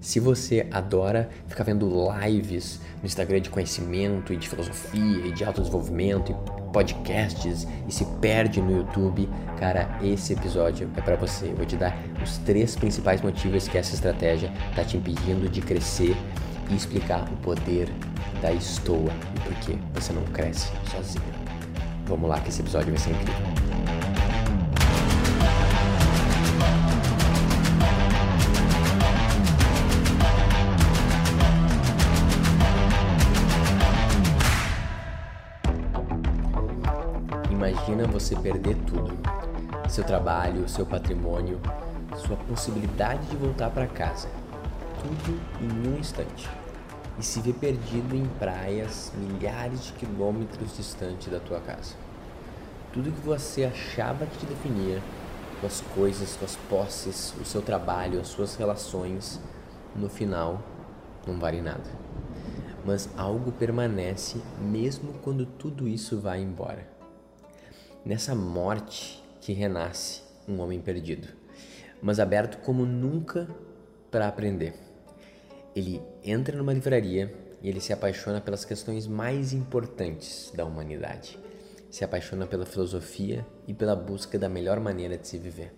Se você adora ficar vendo lives no Instagram de conhecimento e de filosofia e de autodesenvolvimento e podcasts e se perde no YouTube, cara, esse episódio é para você. Eu vou te dar os três principais motivos que essa estratégia tá te impedindo de crescer e explicar o poder da estoa e por que você não cresce sozinho. Vamos lá que esse episódio vai ser incrível. Imagina você perder tudo: seu trabalho, seu patrimônio, sua possibilidade de voltar para casa. Tudo em um instante. E se ver perdido em praias milhares de quilômetros distante da tua casa. Tudo que você achava que te definia, suas coisas, suas posses, o seu trabalho, as suas relações, no final não vale nada. Mas algo permanece mesmo quando tudo isso vai embora nessa morte que renasce um homem perdido, mas aberto como nunca para aprender. Ele entra numa livraria e ele se apaixona pelas questões mais importantes da humanidade. Se apaixona pela filosofia e pela busca da melhor maneira de se viver.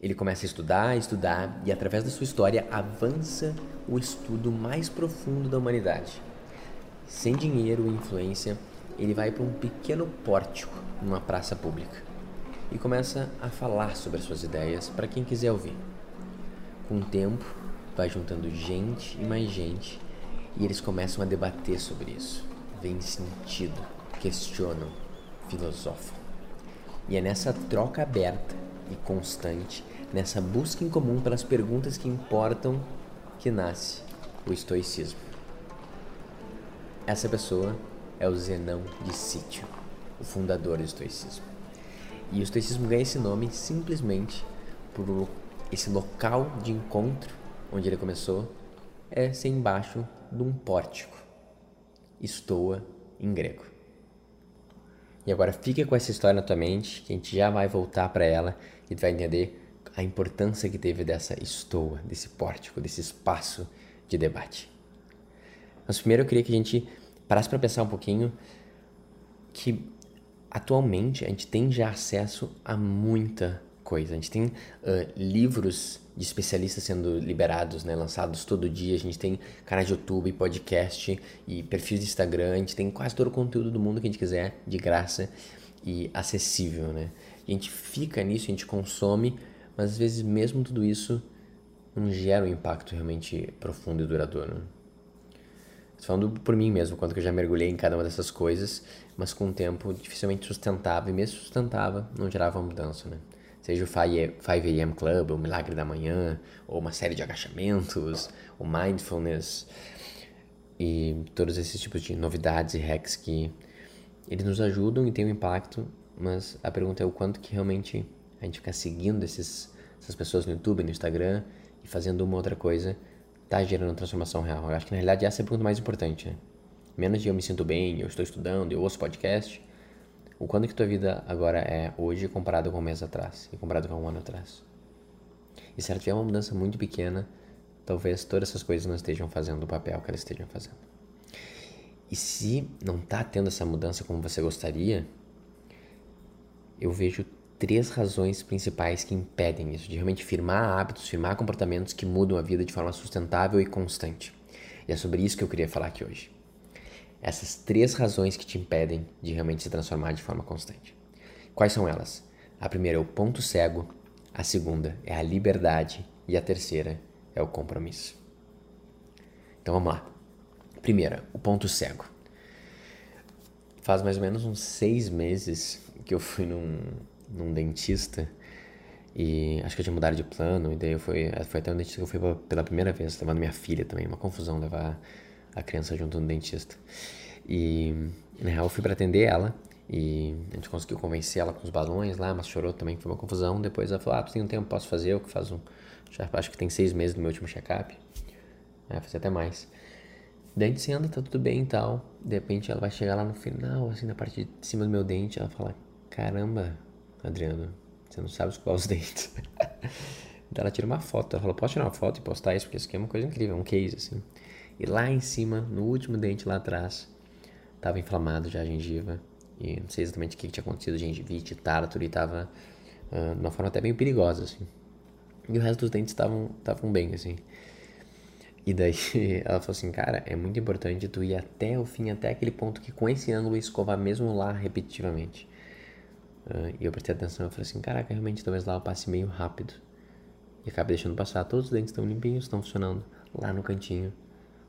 Ele começa a estudar, estudar e através da sua história avança o estudo mais profundo da humanidade. Sem dinheiro e influência, ele vai para um pequeno pórtico numa praça pública e começa a falar sobre as suas ideias para quem quiser ouvir. Com o tempo, vai juntando gente e mais gente e eles começam a debater sobre isso. Vêm sentido, questionam, filosofam. E é nessa troca aberta e constante, nessa busca em comum pelas perguntas que importam, que nasce o estoicismo. Essa pessoa é o Zenão de Sítio, o fundador do estoicismo. E o estoicismo ganha esse nome simplesmente por esse local de encontro onde ele começou é ser embaixo de um pórtico. Estoa em grego. E agora fica com essa história na tua mente, que a gente já vai voltar para ela e tu vai entender a importância que teve dessa estoa, desse pórtico, desse espaço de debate. Mas primeiro eu queria que a gente parasse para pensar um pouquinho que atualmente a gente tem já acesso a muita coisa. A gente tem uh, livros de especialistas sendo liberados, né, lançados todo dia. A gente tem canais de YouTube, podcast e perfis de Instagram. A gente tem quase todo o conteúdo do mundo que a gente quiser, de graça e acessível, né? A gente fica nisso, a gente consome, mas às vezes mesmo tudo isso não gera um impacto realmente profundo e duradouro. Falando por mim mesmo, quanto que eu já mergulhei em cada uma dessas coisas, mas com o tempo dificilmente sustentava, e mesmo sustentava, não gerava mudança, né? Seja o 5am Club, o Milagre da Manhã, ou uma série de agachamentos, o Mindfulness, e todos esses tipos de novidades e hacks que eles nos ajudam e têm um impacto, mas a pergunta é o quanto que realmente a gente fica seguindo esses, essas pessoas no YouTube, no Instagram, e fazendo uma outra coisa está gerando transformação real? Eu acho que na realidade essa é a pergunta mais importante, né? Menos de eu me sinto bem, eu estou estudando, eu ouço podcast. O quanto que tua vida agora é hoje comparado com um mês atrás e comparado com um ano atrás? E se ela tiver uma mudança muito pequena, talvez todas essas coisas não estejam fazendo o papel que elas estejam fazendo. E se não está tendo essa mudança como você gostaria, eu vejo três razões principais que impedem isso, de realmente firmar hábitos, firmar comportamentos que mudam a vida de forma sustentável e constante. E é sobre isso que eu queria falar aqui hoje. Essas três razões que te impedem de realmente se transformar de forma constante. Quais são elas? A primeira é o ponto cego, a segunda é a liberdade e a terceira é o compromisso. Então vamos lá. Primeira, o ponto cego. Faz mais ou menos uns seis meses que eu fui num, num dentista e acho que eu tinha mudado de plano, e daí eu fui, foi até um dentista que eu fui pela primeira vez, levando minha filha também, uma confusão levar a criança junto no dentista. E na real eu fui para atender ela e a gente conseguiu convencer ela com os balões lá, mas chorou também, foi uma confusão. Depois ela falou: Ah, tu tem um tempo, posso fazer? Eu que faz um. Já, acho que tem seis meses do meu último check-up. É, fazer até mais. Daí a gente anda, tá tudo bem e tal. De repente ela vai chegar lá no final, assim, na parte de cima do meu dente. Ela fala: Caramba, Adriano, você não sabe escovar os dentes. Daí ela tira uma foto. Ela falou, posso tirar uma foto e postar isso? Porque isso aqui é uma coisa incrível, um case, assim. E lá em cima, no último dente lá atrás, tava inflamado já a gengiva. E não sei exatamente o que, que tinha acontecido, gengivite, tártaro, e tava uh, de uma forma até meio perigosa, assim. E o resto dos dentes estavam bem, assim. E daí ela falou assim, cara, é muito importante tu ir até o fim, até aquele ponto que com esse ângulo escovar mesmo lá repetitivamente. Uh, e eu prestei atenção, eu falei assim, caraca, realmente talvez lá eu passe meio rápido. E acaba deixando passar, todos os dentes estão limpinhos, estão funcionando. Lá no cantinho,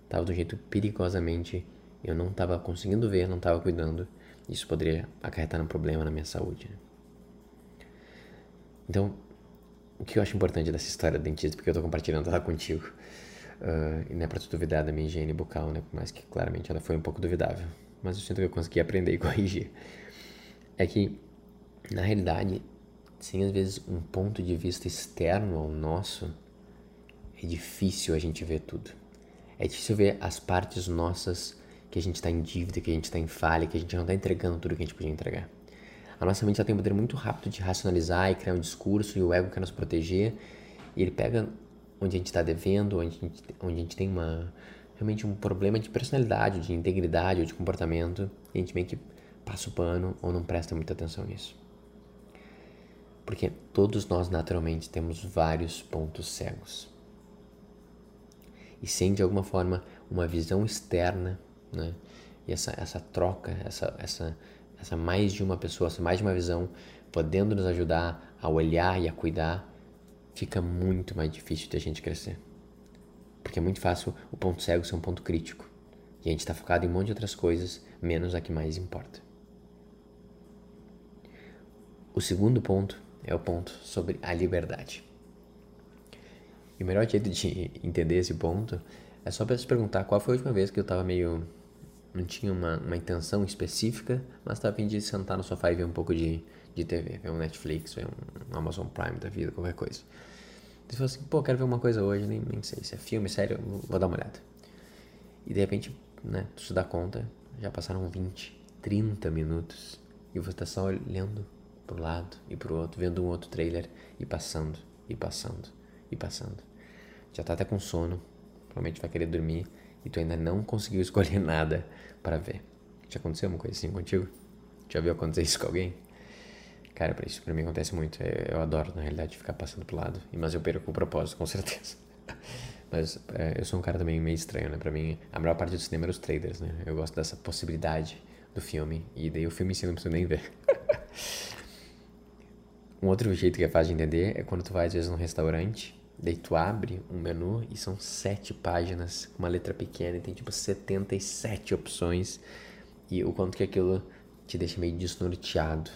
tava do jeito perigosamente, eu não tava conseguindo ver, não tava cuidando. Isso poderia acarretar um problema na minha saúde. Né? Então, o que eu acho importante dessa história do dentista, porque eu tô compartilhando ela contigo, uh, e não é pra tu duvidar da minha higiene bucal, né? Por mais que claramente ela foi um pouco duvidável. Mas eu sinto que eu consegui aprender e corrigir. É que, na realidade, sem às vezes um ponto de vista externo ao nosso, é difícil a gente ver tudo. É difícil ver as partes nossas que a gente está em dívida, que a gente está em falha, que a gente não está entregando tudo que a gente podia entregar. A nossa mente tem um poder muito rápido de racionalizar e criar um discurso, e o ego quer nos proteger, e ele pega onde a gente está devendo, onde a gente, onde a gente tem uma, realmente um problema de personalidade, de integridade ou de comportamento, e a gente meio que passa o pano ou não presta muita atenção nisso. Porque todos nós naturalmente temos vários pontos cegos. E sem de alguma forma uma visão externa, né? E essa, essa troca, essa, essa, essa mais de uma pessoa, essa mais de uma visão, podendo nos ajudar a olhar e a cuidar, fica muito mais difícil de a gente crescer. Porque é muito fácil o ponto cego ser um ponto crítico. E a gente está focado em um monte de outras coisas, menos a que mais importa. O segundo ponto é o ponto sobre a liberdade. E o melhor jeito de entender esse ponto é só para se perguntar qual foi a última vez que eu estava meio. não tinha uma, uma intenção específica, mas estava a fim de sentar no sofá e ver um pouco de, de TV, ver um Netflix, ver um, Amazon Prime da vida, qualquer coisa. Você falou assim, pô, quero ver uma coisa hoje, nem, nem sei se é filme, sério, vou dar uma olhada. E de repente, né, tu se dá conta, já passaram 20, 30 minutos e você está só olhando pro lado e pro outro, vendo um outro trailer e passando, e passando, e passando. Já tá até com sono, provavelmente vai querer dormir e tu ainda não conseguiu escolher nada para ver. Já aconteceu uma coisa assim contigo? Já viu acontecer isso com alguém? Cara, isso pra mim acontece muito. Eu, eu adoro, na realidade, ficar passando pro lado. Mas eu perco o propósito, com certeza. Mas é, eu sou um cara também meio estranho, né? Pra mim, a maior parte do cinema era os trailers, né? Eu gosto dessa possibilidade do filme. E daí o filme em si não preciso nem ver. Um outro jeito que é fácil de entender é quando tu vai às vezes num restaurante, daí tu abre um menu e são sete páginas com uma letra pequena e tem tipo 77 opções e o quanto que aquilo te deixa meio desnorteado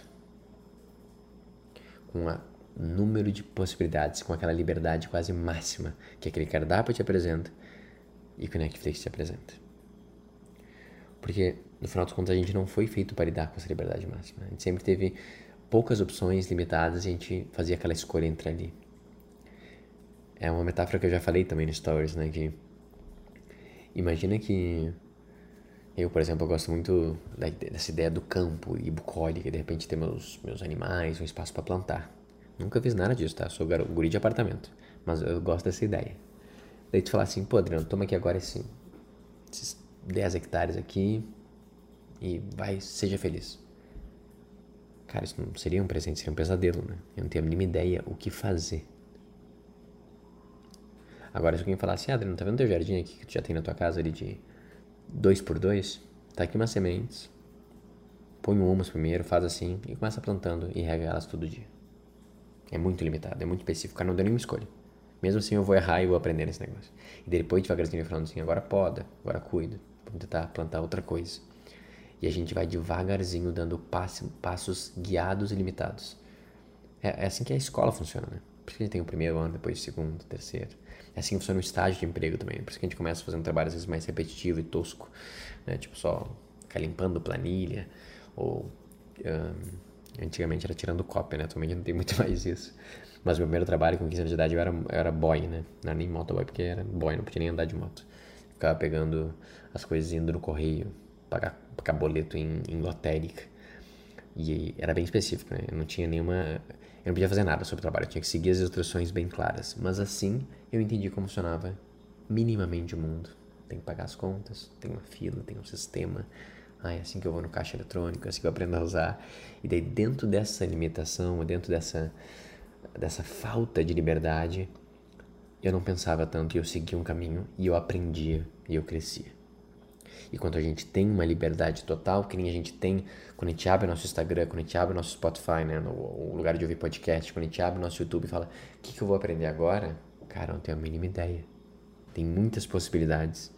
com o número de possibilidades, com aquela liberdade quase máxima que aquele cardápio te apresenta e que o Netflix te apresenta. Porque, no final das contas, a gente não foi feito para lidar com essa liberdade máxima. A gente sempre teve poucas opções limitadas e a gente fazia aquela escolha entre ali. É uma metáfora que eu já falei também no Stories, né? Que imagina que eu, por exemplo, eu gosto muito dessa ideia do campo e bucólica, de repente ter meus, meus animais, um espaço para plantar. Nunca fiz nada disso, tá? Sou guri de apartamento, mas eu gosto dessa ideia. Daí tu falar assim, pô, Adriano, toma aqui agora esse, esses 10 hectares aqui e vai, seja feliz. Cara, isso não seria um presente, seria um pesadelo, né? Eu não tenho a mínima ideia o que fazer. Agora, se alguém falar assim, Adriano, tá vendo teu jardim aqui que tu já tem na tua casa ali de dois por dois? Tá aqui umas sementes. Põe um humus primeiro, faz assim e começa plantando e rega elas todo dia. É muito limitado, é muito específico, cara não deu nenhuma escolha. Mesmo assim, eu vou errar e vou aprender nesse negócio. E depois, devagarzinho, falando assim, agora poda, agora cuida. Vamos tentar plantar outra coisa. E a gente vai devagarzinho dando passo, passos guiados e limitados. É, é, assim que a escola funciona, né? Por isso que a gente tem o primeiro ano, depois o segundo, terceiro. É assim que funciona o estágio de emprego também. Por isso que a gente começa fazendo um trabalho às vezes mais repetitivo e tosco, né? Tipo só ficar limpando planilha ou... Um, antigamente era tirando cópia, né? Atualmente não tem muito mais isso. Mas meu primeiro trabalho com 15 anos de idade eu era, eu era boy, né? Não era nem motoboy porque era boy, não podia nem andar de moto. Ficava pegando as coisas indo no correio, pagar, pagar boleto em, em lotérica. E era bem específico, né? Eu não tinha nenhuma. Eu não podia fazer nada sobre o trabalho, eu tinha que seguir as instruções bem claras. Mas assim eu entendi como funcionava minimamente o mundo. Tem que pagar as contas, tem uma fila, tem um sistema. Ah, é assim que eu vou no caixa eletrônico, é assim que eu aprendo a usar. E daí dentro dessa limitação, dentro dessa, dessa falta de liberdade, eu não pensava tanto e eu seguia um caminho e eu aprendia e eu crescia. E quando a gente tem uma liberdade total, que nem a gente tem quando a gente abre nosso Instagram, quando a gente abre nosso Spotify, né, no lugar de ouvir podcast, quando a gente abre nosso YouTube e fala: o que, que eu vou aprender agora? Cara, não tenho a mínima ideia. Tem muitas possibilidades.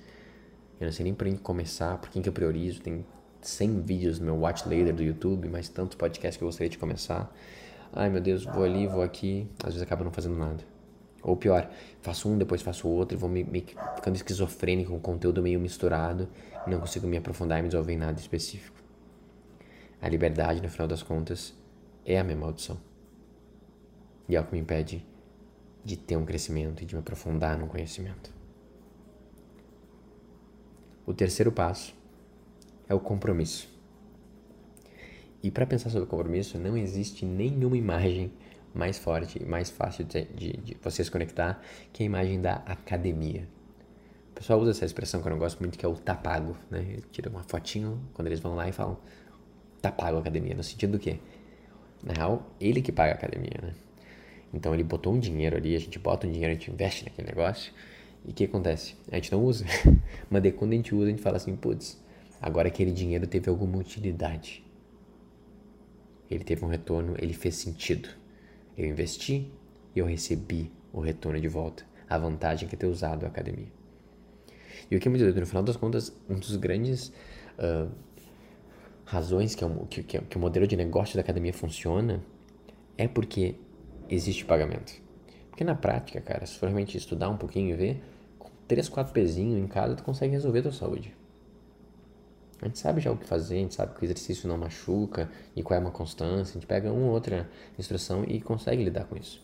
Eu não sei nem por onde começar, por quem que eu priorizo. Tem 100 vídeos no meu watch later do YouTube, mas tantos podcasts que eu gostaria de começar. Ai meu Deus, vou ali, vou aqui, às vezes acaba não fazendo nada. Ou pior, faço um, depois faço o outro e vou me, me ficando esquizofrênico com conteúdo meio misturado não consigo me aprofundar e me desenvolver em nada específico. A liberdade, no final das contas, é a minha maldição. E é o que me impede de ter um crescimento e de me aprofundar no conhecimento. O terceiro passo é o compromisso. E para pensar sobre o compromisso, não existe nenhuma imagem mais forte e mais fácil de, de, de você se conectar que a imagem da academia. Pessoal usa essa expressão que eu não gosto muito, que é o tapago, né? Ele tira uma fotinho quando eles vão lá e falam tapago a academia, no sentido do quê? Na real, ele que paga a academia, né? Então ele botou um dinheiro ali, a gente bota um dinheiro, a gente investe naquele negócio, e o que acontece? A gente não usa. Mas daí quando a gente usa, a gente fala assim, putz, agora aquele dinheiro teve alguma utilidade. Ele teve um retorno, ele fez sentido. Eu investi e eu recebi o retorno de volta. A vantagem é ter usado a academia. E o que é muito doido, no final das contas, um dos grandes uh, razões que, é um, que, que, que o modelo de negócio da academia funciona é porque existe pagamento. Porque na prática, cara, se for realmente estudar um pouquinho e ver, com 3, 4 pezinhos em casa, tu consegue resolver a tua saúde. A gente sabe já o que fazer, a gente sabe que o exercício não machuca e qual é uma constância, a gente pega uma ou outra instrução e consegue lidar com isso.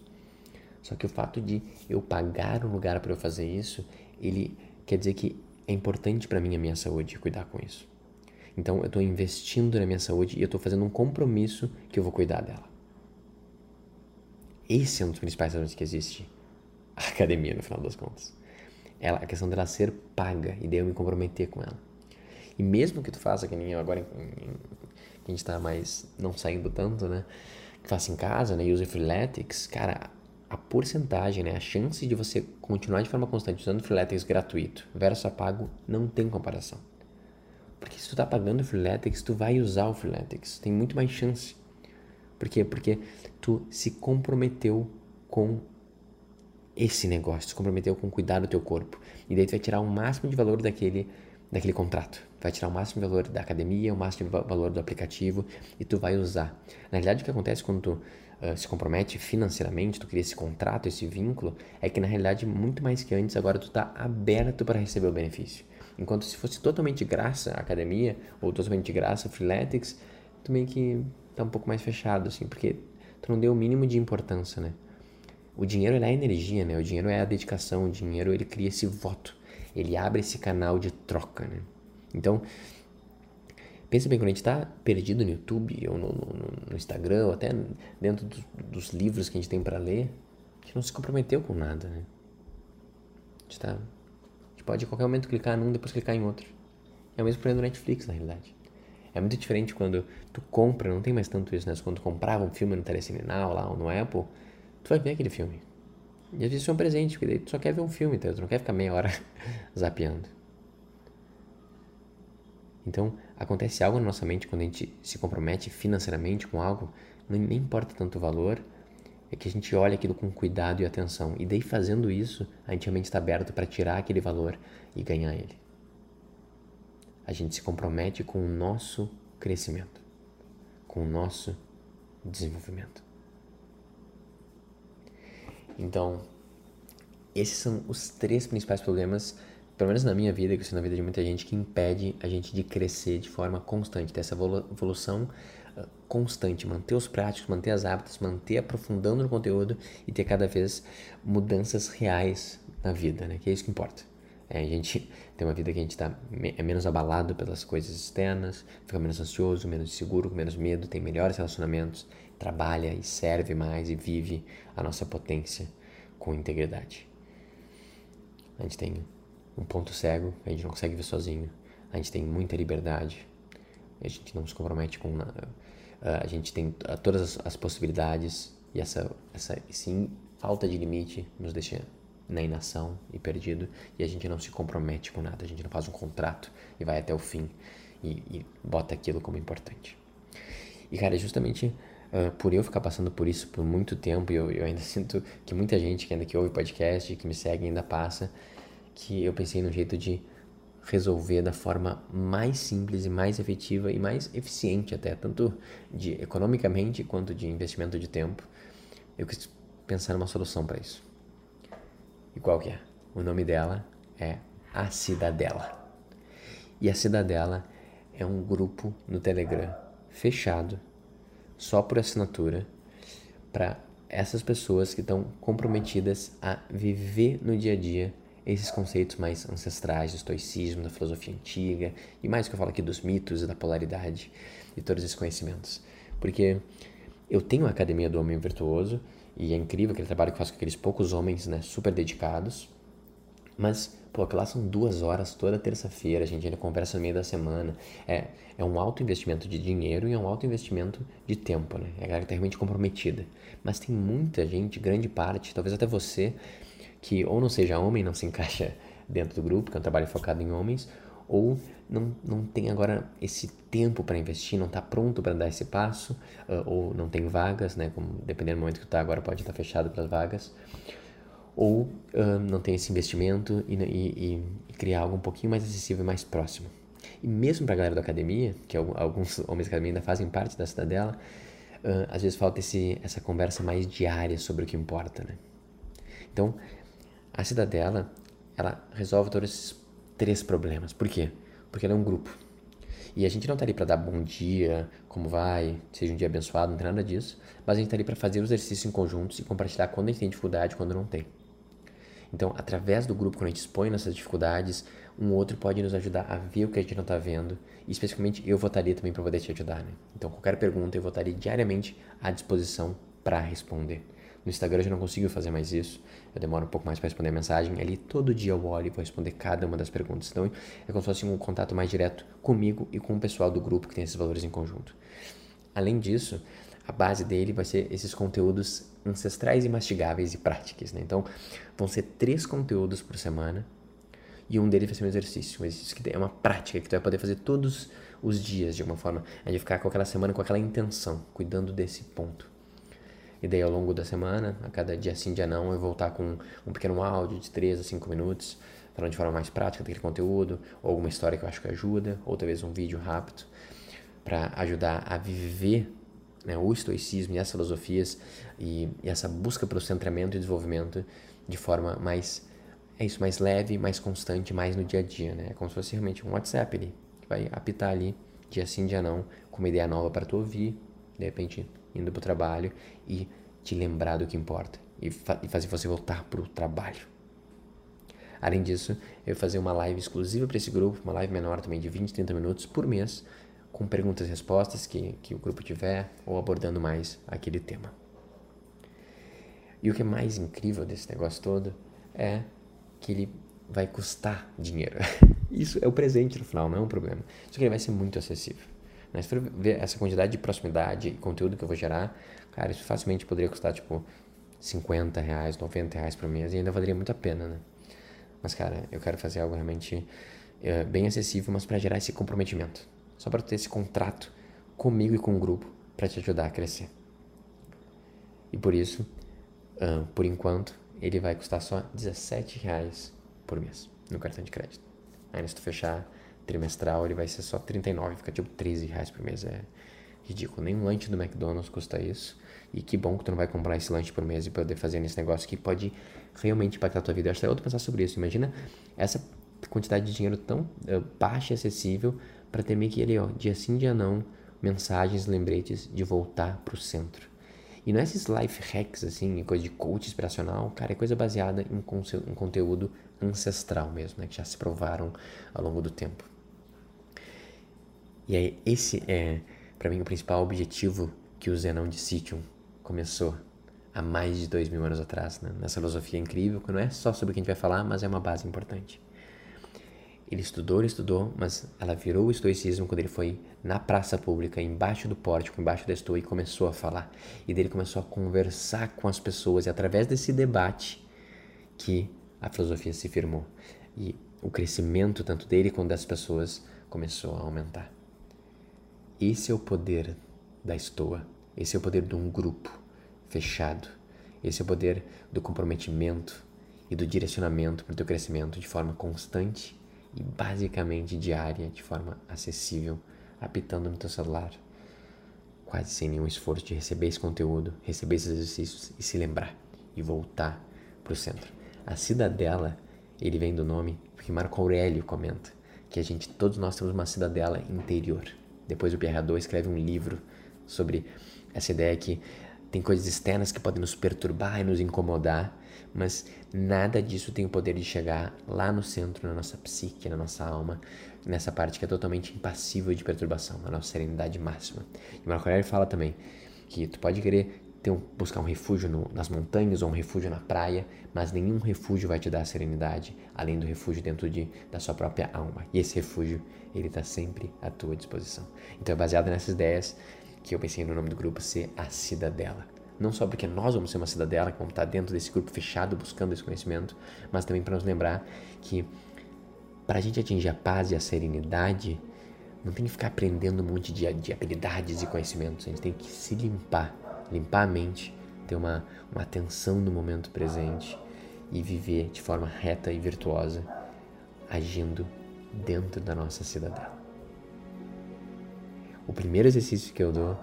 Só que o fato de eu pagar um lugar para eu fazer isso, ele quer dizer que é importante para mim a minha saúde cuidar com isso. Então eu estou investindo na minha saúde e eu estou fazendo um compromisso que eu vou cuidar dela. Esse é um dos principais razões que existe a academia no final das contas. Ela, a questão dela ser paga e daí eu me comprometer com ela. E mesmo que tu faça, que nem eu agora, que a gente tá mais não saindo tanto, né? Que faça em casa, né? Use Freeletics, cara, a porcentagem, né? A chance de você continuar de forma constante usando Freeletics gratuito versus a pago não tem comparação. Porque se tu tá pagando Freeletics, tu vai usar o Freeletics. Tem muito mais chance. Por quê? Porque tu se comprometeu com esse negócio, se comprometeu com cuidar do teu corpo. E daí tu vai tirar o máximo de valor daquele daquele contrato. Vai tirar o máximo de valor da academia, o máximo de valor do aplicativo e tu vai usar. Na realidade, o que acontece quando tu uh, se compromete financeiramente, tu cria esse contrato, esse vínculo, é que na realidade, muito mais que antes, agora tu está aberto para receber o benefício. Enquanto se fosse totalmente de graça a academia, ou totalmente de graça o Freeletics, tu meio que tá um pouco mais fechado, assim, porque tu não deu o mínimo de importância, né? O dinheiro é a energia, né? O dinheiro é a dedicação, o dinheiro ele cria esse voto ele abre esse canal de troca, né? Então, pensa bem, quando a gente está perdido no YouTube ou no, no, no, Instagram ou até dentro do, dos livros que a gente tem para ler, a gente não se comprometeu com nada, né? A gente, tá, a gente pode a qualquer momento clicar num depois clicar em outro. É o mesmo problema do Netflix, na realidade. É muito diferente quando tu compra, não tem mais tanto isso, né? Quando tu comprava um filme no Telecine lá ou no Apple, tu vai ver aquele filme. E às vezes isso é um presente, porque daí tu só quer ver um filme, então tu não quer ficar meia hora zapeando. Então, acontece algo na nossa mente quando a gente se compromete financeiramente com algo, nem importa tanto o valor, é que a gente olha aquilo com cuidado e atenção. E daí, fazendo isso, a gente realmente está aberto para tirar aquele valor e ganhar ele. A gente se compromete com o nosso crescimento, com o nosso desenvolvimento. Então, esses são os três principais problemas, pelo menos na minha vida, que eu sei na vida de muita gente, que impede a gente de crescer de forma constante, ter essa evolução uh, constante, manter os práticos, manter as hábitos, manter aprofundando no conteúdo e ter cada vez mudanças reais na vida, né? Que é isso que importa. É, a gente tem uma vida que a gente está é menos abalado pelas coisas externas, fica menos ansioso, menos seguro, com menos medo, tem melhores relacionamentos, trabalha e serve mais e vive a nossa potência com integridade. A gente tem um ponto cego, a gente não consegue ver sozinho, a gente tem muita liberdade, a gente não se compromete com nada, a gente tem todas as possibilidades e essa, essa sim, falta de limite nos deixa na inação e perdido e a gente não se compromete com nada, a gente não faz um contrato e vai até o fim e, e bota aquilo como importante. E cara, justamente uh, por eu ficar passando por isso por muito tempo, eu, eu ainda sinto que muita gente que ainda que ouve podcast, que me segue ainda passa, que eu pensei num jeito de resolver da forma mais simples e mais efetiva e mais eficiente até, tanto de economicamente quanto de investimento de tempo. Eu quis pensar numa solução para isso. E qual que é? O nome dela é A Cidadela. E a Cidadela é um grupo no Telegram fechado, só por assinatura, para essas pessoas que estão comprometidas a viver no dia a dia esses conceitos mais ancestrais do estoicismo, da filosofia antiga e mais que eu falo aqui dos mitos e da polaridade e todos esses conhecimentos. Porque eu tenho a Academia do Homem Virtuoso e é incrível aquele trabalho que eu faço com aqueles poucos homens, né, super dedicados. Mas, pô, lá são duas horas toda terça-feira, a gente ainda conversa no meio da semana. É, é um alto investimento de dinheiro e é um alto investimento de tempo, né? É a galera que tá realmente comprometida. Mas tem muita gente, grande parte, talvez até você, que ou não seja homem, não se encaixa dentro do grupo, que é um trabalho focado em homens, ou não, não tem agora esse tempo para investir, não está pronto para dar esse passo, uh, ou não tem vagas, né, como, dependendo do momento que está agora pode estar tá fechado para as vagas, ou uh, não tem esse investimento e, e, e, criar algo um pouquinho mais acessível e mais próximo. E mesmo para a galera da academia, que alguns homens da academia ainda fazem parte da cidadela, uh, às vezes falta esse, essa conversa mais diária sobre o que importa, né? Então, a cidadela, ela resolve todos esses três problemas. Por quê? Porque ela é um grupo. E a gente não está ali para dar bom dia, como vai, seja um dia abençoado, não tem nada disso. Mas a gente está ali para fazer os exercícios em conjuntos e compartilhar quando a gente tem dificuldade quando não tem. Então, através do grupo, quando a gente expõe nossas dificuldades, um outro pode nos ajudar a ver o que a gente não está vendo. E, especificamente, eu estar ali também para poder te ajudar. Né? Então, qualquer pergunta, eu estar ali diariamente à disposição para responder. No Instagram eu já não consigo fazer mais isso. Eu demoro um pouco mais para responder a mensagem. Ali todo dia eu olho e vou responder cada uma das perguntas. Então é como se fosse um contato mais direto comigo e com o pessoal do grupo que tem esses valores em conjunto. Além disso, a base dele vai ser esses conteúdos ancestrais e mastigáveis e práticos. Né? Então vão ser três conteúdos por semana e um deles vai ser um exercício. Um exercício que é uma prática que tu vai poder fazer todos os dias de alguma forma. A gente ficar com aquela semana com aquela intenção, cuidando desse ponto. E daí ao longo da semana, a cada dia sim, dia não, eu voltar com um pequeno áudio de 3 a 5 minutos, falando de forma mais prática daquele conteúdo, ou alguma história que eu acho que ajuda, ou talvez um vídeo rápido, para ajudar a viver né, o estoicismo e as filosofias e, e essa busca pelo centramento e desenvolvimento de forma mais, é isso, mais leve, mais constante, mais no dia a dia, né? É como se fosse realmente um WhatsApp ali, que vai apitar ali, dia sim, dia não, com uma ideia nova para tu ouvir, de repente indo para o trabalho e te lembrar do que importa e, fa e fazer você voltar para o trabalho. Além disso, eu fazer uma live exclusiva para esse grupo, uma live menor também de 20, 30 minutos por mês, com perguntas e respostas que, que o grupo tiver ou abordando mais aquele tema. E o que é mais incrível desse negócio todo é que ele vai custar dinheiro. Isso é o presente no final, não é um problema. Só que ele vai ser muito acessível. Mas for ver essa quantidade de proximidade e conteúdo que eu vou gerar, cara, isso facilmente poderia custar tipo 50 reais, 90 reais por mês e ainda valeria muito a pena, né? Mas, cara, eu quero fazer algo realmente é, bem acessível, mas para gerar esse comprometimento. Só para ter esse contrato comigo e com o grupo para te ajudar a crescer. E por isso, uh, por enquanto, ele vai custar só 17 reais por mês no cartão de crédito. Aí se tu fechar trimestral ele vai ser só 39, fica tipo 13 reais por mês. É ridículo. Nem um lanche do McDonald's custa isso. E que bom que tu não vai comprar esse lanche por mês e poder fazer nesse negócio que pode realmente impactar a tua vida. Eu acho que é outro pensar sobre isso. Imagina essa quantidade de dinheiro tão uh, baixa e acessível para ter meio que ali, ó, dia sim, dia não, mensagens, lembretes de voltar pro centro. E não é esses life hacks, assim, coisa de coach inspiracional, cara, é coisa baseada em, em conteúdo ancestral mesmo, né, que já se provaram ao longo do tempo. E aí, esse é, para mim, o principal objetivo que o Zenão de Sítio começou há mais de dois mil anos atrás, né? nessa filosofia incrível, que não é só sobre o que a gente vai falar, mas é uma base importante. Ele estudou, ele estudou, mas ela virou o estoicismo quando ele foi na praça pública, embaixo do pórtico, embaixo da estoa e começou a falar. E dele começou a conversar com as pessoas e através desse debate que a filosofia se firmou. E o crescimento tanto dele quanto das pessoas começou a aumentar. Esse é o poder da estoa. Esse é o poder de um grupo fechado. Esse é o poder do comprometimento e do direcionamento para o teu crescimento de forma constante e basicamente diária, de forma acessível, apitando no teu celular, quase sem nenhum esforço de receber esse conteúdo, receber esses exercícios e se lembrar e voltar para o centro. A cidadela, ele vem do nome porque Marco Aurélio comenta que a gente, todos nós temos uma cidadela interior. Depois o Pierre Hadot escreve um livro sobre essa ideia que tem coisas externas que podem nos perturbar e nos incomodar, mas nada disso tem o poder de chegar lá no centro, na nossa psique, na nossa alma, nessa parte que é totalmente impassível de perturbação, a nossa serenidade máxima. E Marco Aurélio fala também que tu pode querer ter um, buscar um refúgio no, nas montanhas ou um refúgio na praia, mas nenhum refúgio vai te dar serenidade, além do refúgio dentro de, da sua própria alma. E esse refúgio, ele está sempre à tua disposição. Então é baseado nessas ideias que eu pensei no nome do grupo ser a Cidadela. Não só porque nós vamos ser uma cidadela, que vamos estar dentro desse grupo fechado buscando esse conhecimento, mas também para nos lembrar que para a gente atingir a paz e a serenidade, não tem que ficar aprendendo um monte de, de habilidades e conhecimentos, a gente tem que se limpar, limpar a mente, ter uma, uma atenção no momento presente e viver de forma reta e virtuosa, agindo dentro da nossa cidadela. O primeiro exercício que eu dou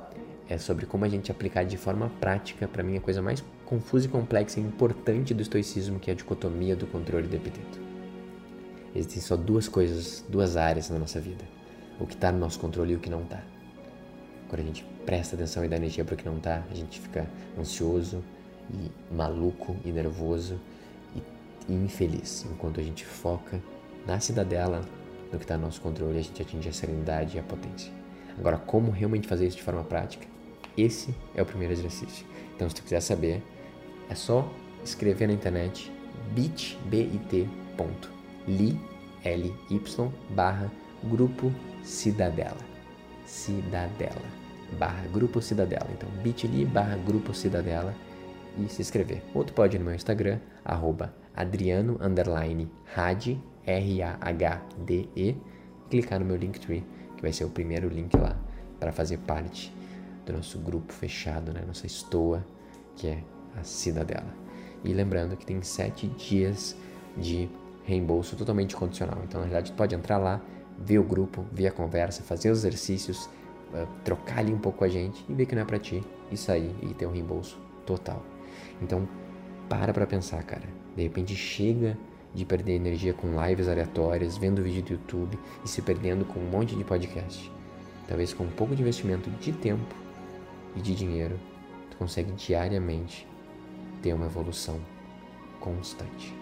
é sobre como a gente aplicar de forma prática, para mim, a coisa mais confusa e complexa e importante do estoicismo, que é a dicotomia do controle do epiteto. Existem só duas coisas, duas áreas na nossa vida: o que está no nosso controle e o que não está. Quando a gente presta atenção e dá energia para o que não está, a gente fica ansioso e maluco e nervoso e infeliz. Enquanto a gente foca na cidadela, no que está no nosso controle, a gente atinge a serenidade e a potência. Agora, como realmente fazer isso de forma prática? Esse é o primeiro exercício. Então, se tu quiser saber, é só escrever na internet bit.ly L Y barra grupo cidadela cidadela barra grupo cidadela então bit.ly barra grupo cidadela e se inscrever ou tu pode ir no meu Instagram arroba adriano underline R-A-H-D-E clicar no meu Linktree que vai ser o primeiro link lá para fazer parte do nosso grupo fechado, né? Nossa estoa, que é a Cidadela. E lembrando que tem sete dias de reembolso totalmente condicional. Então, na verdade, tu pode entrar lá, ver o grupo, ver a conversa, fazer os exercícios, trocar ali um pouco com a gente e ver que não é para ti e sair e ter um reembolso total. Então, para pra pensar, cara. De repente chega de perder energia com lives aleatórias, vendo vídeo do YouTube e se perdendo com um monte de podcast. Talvez com um pouco de investimento de tempo e de dinheiro, tu consegue diariamente ter uma evolução constante.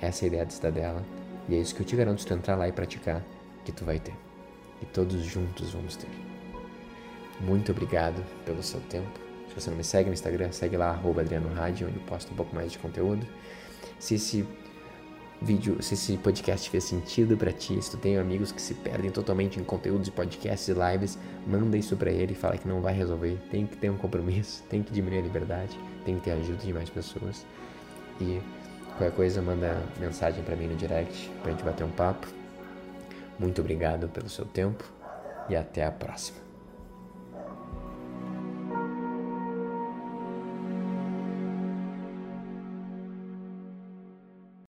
Essa é a ideia de Cidadela e é isso que eu te garanto se tu entrar lá e praticar que tu vai ter. E todos juntos vamos ter. Muito obrigado pelo seu tempo. Se você não me segue no Instagram, segue lá, arroba Adriano Rádio, onde eu posto um pouco mais de conteúdo. Se esse vídeo, se esse podcast fez sentido para ti, se tu tem amigos que se perdem totalmente em conteúdos de podcasts e lives, manda isso para ele e fala que não vai resolver. Tem que ter um compromisso, tem que diminuir a liberdade, tem que ter ajuda de mais pessoas. E qualquer coisa, manda mensagem para mim no direct pra gente bater um papo. Muito obrigado pelo seu tempo e até a próxima.